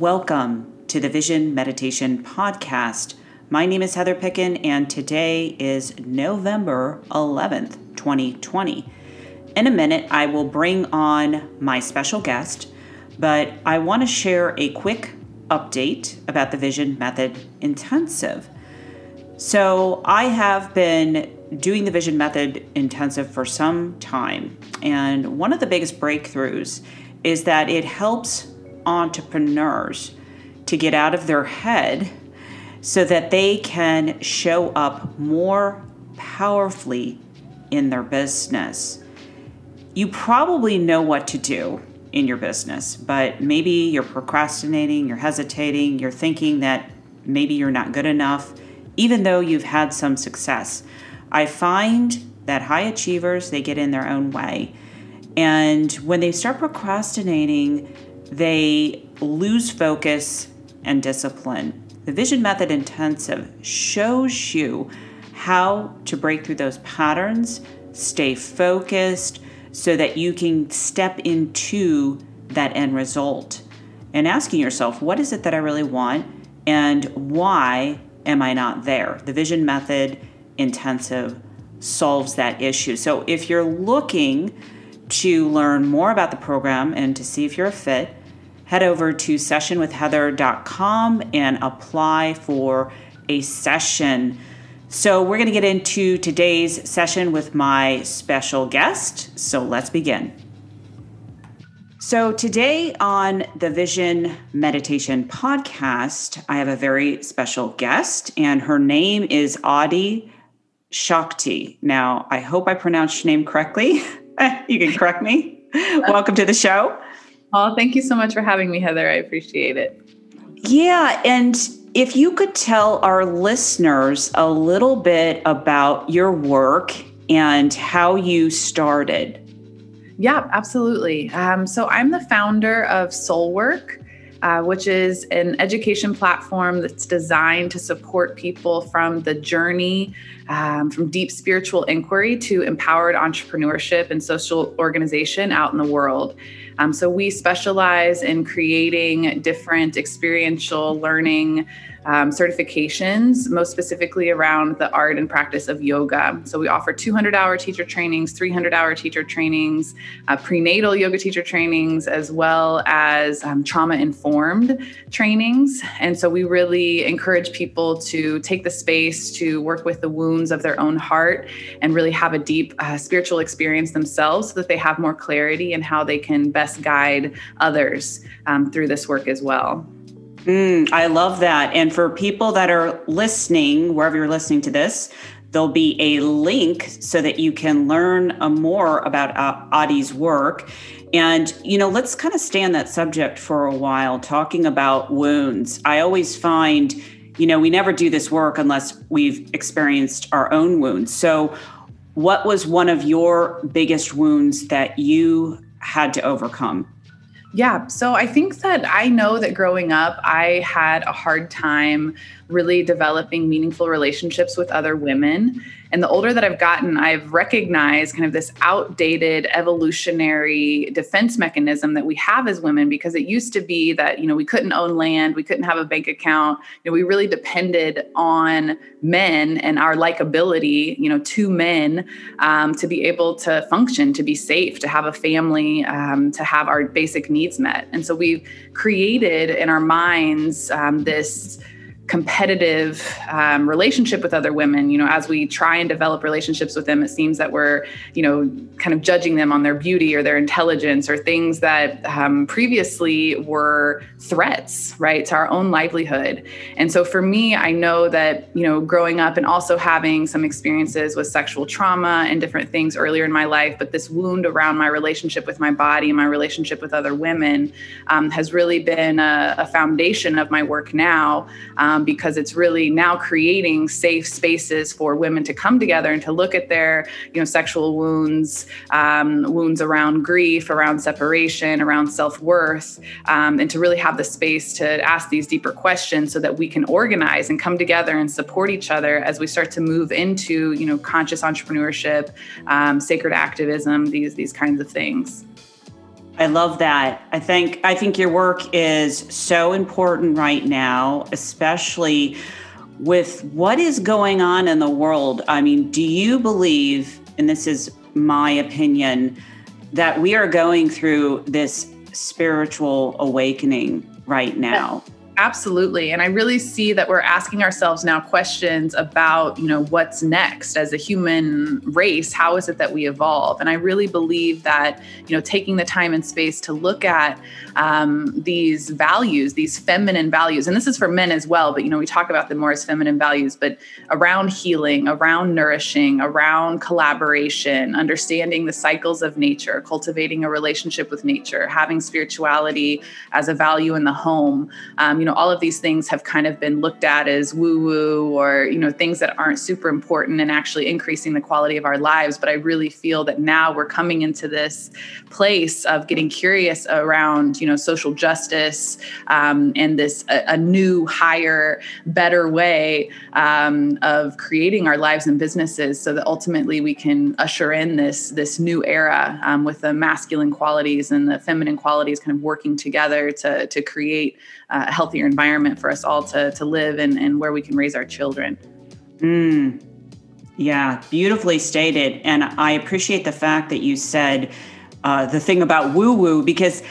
Welcome to the Vision Meditation Podcast. My name is Heather Picken, and today is November 11th, 2020. In a minute, I will bring on my special guest, but I want to share a quick update about the Vision Method Intensive. So, I have been doing the Vision Method Intensive for some time, and one of the biggest breakthroughs is that it helps entrepreneurs to get out of their head so that they can show up more powerfully in their business. You probably know what to do in your business, but maybe you're procrastinating, you're hesitating, you're thinking that maybe you're not good enough, even though you've had some success. I find that high achievers, they get in their own way. And when they start procrastinating, they lose focus and discipline. The Vision Method Intensive shows you how to break through those patterns, stay focused, so that you can step into that end result. And asking yourself, what is it that I really want? And why am I not there? The Vision Method Intensive solves that issue. So if you're looking to learn more about the program and to see if you're a fit, head over to sessionwithheather.com and apply for a session. So, we're going to get into today's session with my special guest. So, let's begin. So, today on the Vision Meditation podcast, I have a very special guest, and her name is Adi Shakti. Now, I hope I pronounced your name correctly. you can correct me. Welcome to the show. Oh, thank you so much for having me, Heather. I appreciate it. Yeah. And if you could tell our listeners a little bit about your work and how you started. Yeah, absolutely. Um, so I'm the founder of Soul Work. Uh, which is an education platform that's designed to support people from the journey um, from deep spiritual inquiry to empowered entrepreneurship and social organization out in the world. Um, so we specialize in creating different experiential learning um, certifications, most specifically around the art and practice of yoga. So we offer 200 hour teacher trainings, 300 hour teacher trainings, uh, prenatal yoga teacher trainings, as well as um, trauma informed trainings. And so we really encourage people to take the space to work with the wounds of their own heart and really have a deep uh, spiritual experience themselves so that they have more clarity in how they can best guide others um, through this work as well. Mm, I love that. And for people that are listening, wherever you're listening to this, there'll be a link so that you can learn uh, more about uh, Adi's work. And, you know, let's kind of stay on that subject for a while, talking about wounds. I always find, you know, we never do this work unless we've experienced our own wounds. So, what was one of your biggest wounds that you had to overcome? Yeah. So I think that I know that growing up, I had a hard time really developing meaningful relationships with other women. And the older that I've gotten, I've recognized kind of this outdated evolutionary defense mechanism that we have as women because it used to be that, you know, we couldn't own land, we couldn't have a bank account. You know, we really depended on men and our likability, you know, to men um, to be able to function, to be safe, to have a family, um, to have our basic needs met. And so we've created in our minds um, this competitive um, relationship with other women you know as we try and develop relationships with them it seems that we're you know kind of judging them on their beauty or their intelligence or things that um, previously were threats right to our own livelihood. And so for me i know that you know growing up and also having some experiences with sexual trauma and different things earlier in my life but this wound around my relationship with my body and my relationship with other women um, has really been a, a, foundation of my work now um, because it's really now creating safe spaces for women to come together and to look at their you know sexual wounds um, wounds around grief around separation around self-worth um, and to really have the space to ask these deeper questions so that we can organize and come together and support each other as we start to move into you know conscious entrepreneurship um, sacred activism these these kinds of things I love that. I think I think your work is so important right now, especially with what is going on in the world. I mean, do you believe, and this is my opinion, that we are going through this spiritual awakening right now? Absolutely. And I really see that we're asking ourselves now questions about, you know, what's next as a human race? How is it that we evolve? And I really believe that, you know, taking the time and space to look at um, these values, these feminine values, and this is for men as well, but, you know, we talk about them more as feminine values, but around healing, around nourishing, around collaboration, understanding the cycles of nature, cultivating a relationship with nature, having spirituality as a value in the home. Um, you know, know, all of these things have kind of been looked at as woo woo or, you know, things that aren't super important and actually increasing the quality of our lives. But I really feel that now we're coming into this place of getting curious around, you know, social justice um, and this a, a, new, higher, better way um, of creating our lives and businesses so that ultimately we can usher in this, this new era um, with the masculine qualities and the feminine qualities kind of working together to, to create uh, a healthier environment for us all to, to live and, and where we can raise our children. Mm. Yeah, beautifully stated. And I appreciate the fact that you said uh, the thing about woo woo because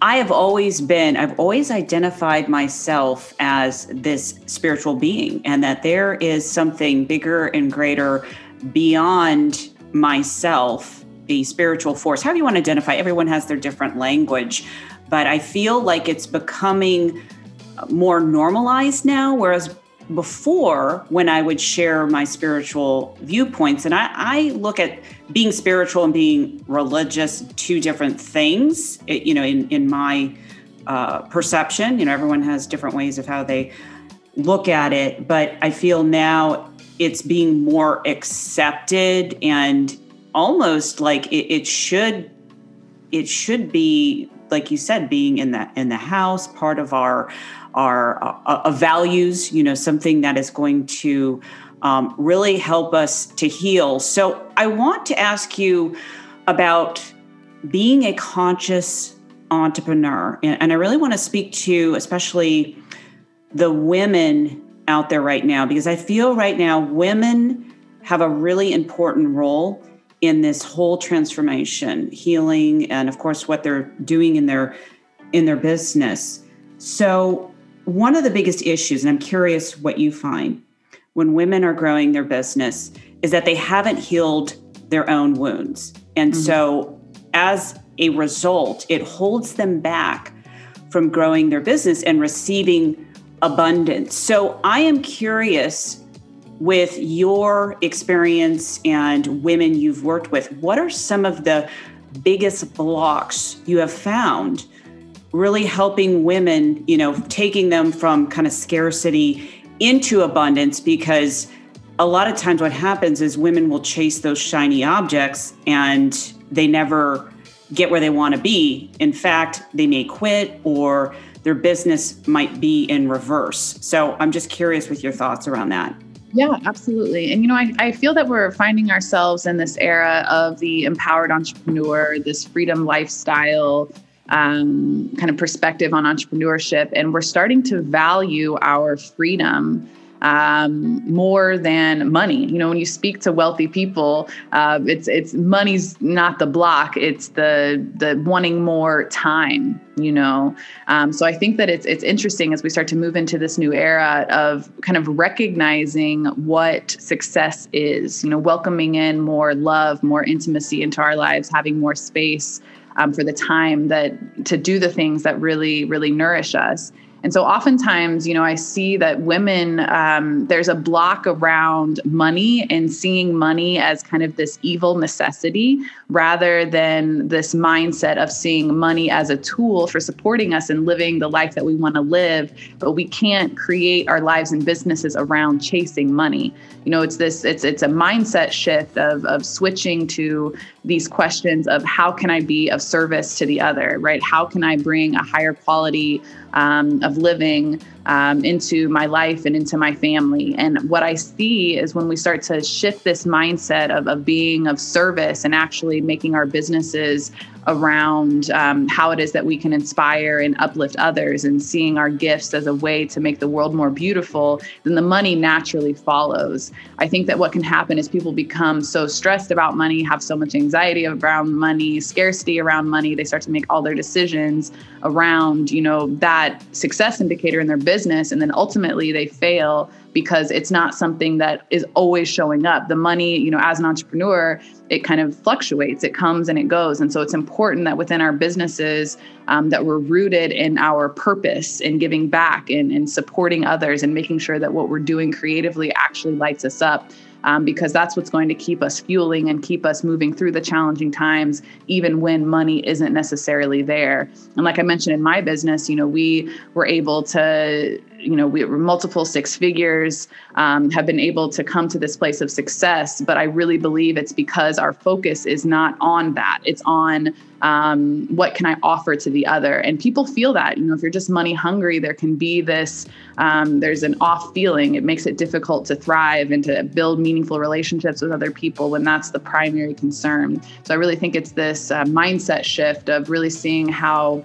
I have always been, I've always identified myself as this spiritual being and that there is something bigger and greater beyond myself, the spiritual force. How do you want to identify? Everyone has their different language but I feel like it's becoming more normalized now. Whereas before, when I would share my spiritual viewpoints, and I, I look at being spiritual and being religious, two different things, it, you know, in, in my uh, perception. You know, everyone has different ways of how they look at it, but I feel now it's being more accepted and almost like it, it should it should be like you said, being in the in the house, part of our our uh, uh, values. You know, something that is going to um, really help us to heal. So I want to ask you about being a conscious entrepreneur, and, and I really want to speak to especially the women out there right now because I feel right now women have a really important role in this whole transformation, healing, and of course what they're doing in their in their business. So one of the biggest issues, and I'm curious what you find when women are growing their business, is that they haven't healed their own wounds. And mm-hmm. so as a result, it holds them back from growing their business and receiving abundance. So I am curious with your experience and women you've worked with, what are some of the biggest blocks you have found really helping women, you know, taking them from kind of scarcity into abundance? Because a lot of times what happens is women will chase those shiny objects and they never get where they want to be. In fact, they may quit or their business might be in reverse. So I'm just curious with your thoughts around that. Yeah, absolutely. And, you know, I, I feel that we're finding ourselves in this era of the empowered entrepreneur, this freedom lifestyle um, kind of perspective on entrepreneurship. And we're starting to value our freedom um, more than money. You know, when you speak to wealthy people, uh, it's it's money's not the block; it's the the wanting more time. You know, um, so I think that it's it's interesting as we start to move into this new era of kind of recognizing what success is. You know, welcoming in more love, more intimacy into our lives, having more space. Um, for the time that to do the things that really really nourish us and so oftentimes, you know, I see that women, um, there's a block around money and seeing money as kind of this evil necessity rather than this mindset of seeing money as a tool for supporting us and living the life that we want to live. But we can't create our lives and businesses around chasing money. You know, it's this, it's it's a mindset shift of of switching to these questions of how can I be of service to the other, right? How can I bring a higher quality um, of living um, into my life and into my family. And what I see is when we start to shift this mindset of, of being of service and actually making our businesses around um, how it is that we can inspire and uplift others and seeing our gifts as a way to make the world more beautiful, then the money naturally follows. I think that what can happen is people become so stressed about money, have so much anxiety around money, scarcity around money, they start to make all their decisions around, you know, that success indicator in their business and then ultimately they fail because it's not something that is always showing up. The money, you know, as an entrepreneur, it kind of fluctuates, it comes and it goes. And so it's important that within our businesses, um, that we're rooted in our purpose and giving back and, and supporting others and making sure that what we're doing creatively actually lights us up um, because that's what's going to keep us fueling and keep us moving through the challenging times, even when money isn't necessarily there. And like I mentioned in my business, you know, we were able to you know we were multiple six figures um, have been able to come to this place of success but i really believe it's because our focus is not on that. It's on um, what can i offer to the other? And people feel that you know if you're just money hungry there can be this um, there's an off feeling. It makes it difficult to thrive and to build meaningful relationships with other people when that's the primary concern. So i really think it's this uh, mindset shift of really seeing how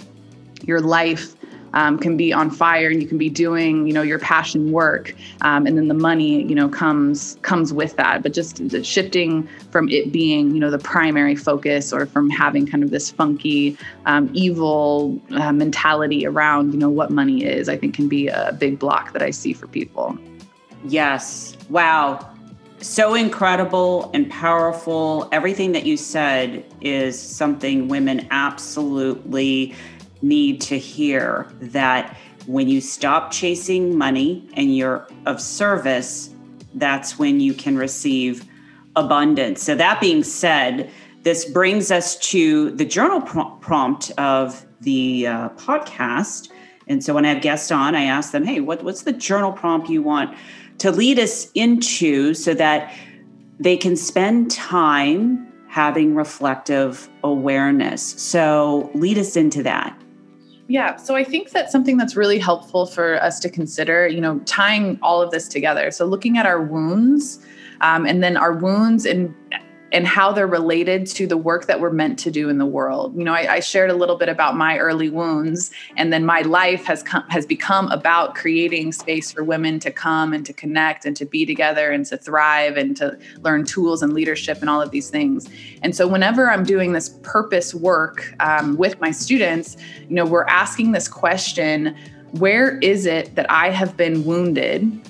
your life um, can be on fire and you can be doing you know your passion work um, and then the money you know comes comes with that. But just shifting from it being you know the primary focus or from having kind of this funky um, evil uh, mentality around you know what money is i think can be a big block that i see for people. Yes. Wow. So incredible and powerful. Everything that you said is something women absolutely need to hear that when you stop chasing money and you're of service, that's when you can receive abundance. So, that being said, this brings us to the journal prompt of the uh, podcast. And so, when I have guests on, I ask them, hey, what, what's the journal prompt you want to lead us into so that they can spend time having reflective awareness? So, lead us into that. Yeah, so I think that something that's really helpful for us to consider, you know, tying all of this together. So looking at our wounds, um, and then our wounds and and how they're related to the work that we're meant to do in the world. You know, I, I, shared a little bit about my early wounds, and then my life has come has become about creating space for women to come and to connect and to be together and to thrive and to learn tools and leadership and all of these things. And so, whenever I'm doing this purpose work um, with my students, you know, we're asking this question: Where is it that I have been wounded?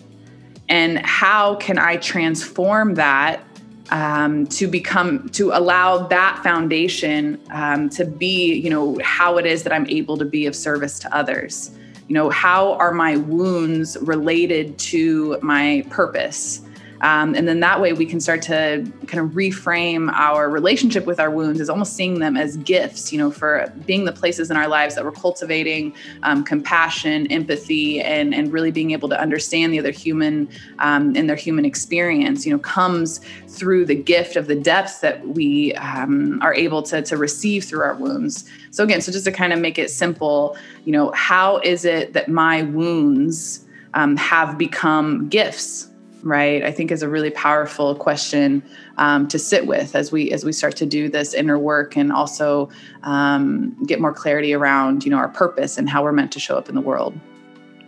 And how can I transform that um, to become to allow that foundation um, to be you know how it is that i'm able to be of service to others. You know how are my wounds related to my purpose um, and then that way we can start to kind of reframe our relationship with our wounds as almost seeing them as gifts, you know, for being the places in our lives that we're cultivating um, compassion, empathy, and, and really being able to understand the other human um, and their human experience, you know, comes through the gift of the depth that we um, are able to, to receive through our wounds. So again, so just to kind of make it simple, you know, how is it that my wounds um, have become gifts right i think is a really powerful question um, to sit with as we as we start to do this inner work and also um, get more clarity around you know our purpose and how we're meant to show up in the world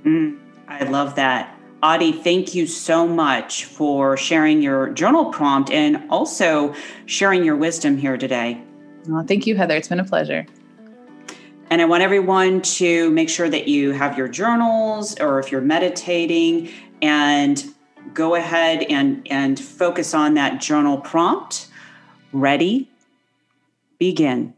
mm, i love that Adi, thank you so much for sharing your journal prompt and also sharing your wisdom here today. Well, thank you, Heather. It's been a pleasure. And I want everyone to make sure that you have your journals or if you're meditating and go ahead and, and focus on that journal prompt. Ready? Begin.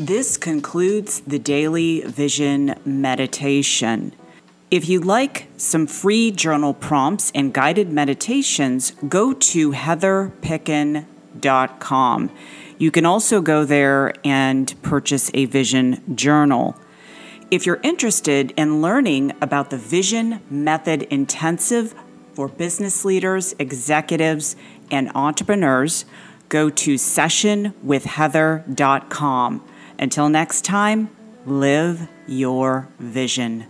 This concludes the daily vision meditation. If you like some free journal prompts and guided meditations, go to heatherpicken.com. You can also go there and purchase a vision journal. If you're interested in learning about the Vision Method Intensive for business leaders, executives, and entrepreneurs, go to sessionwithheather.com. Until next time, live your vision.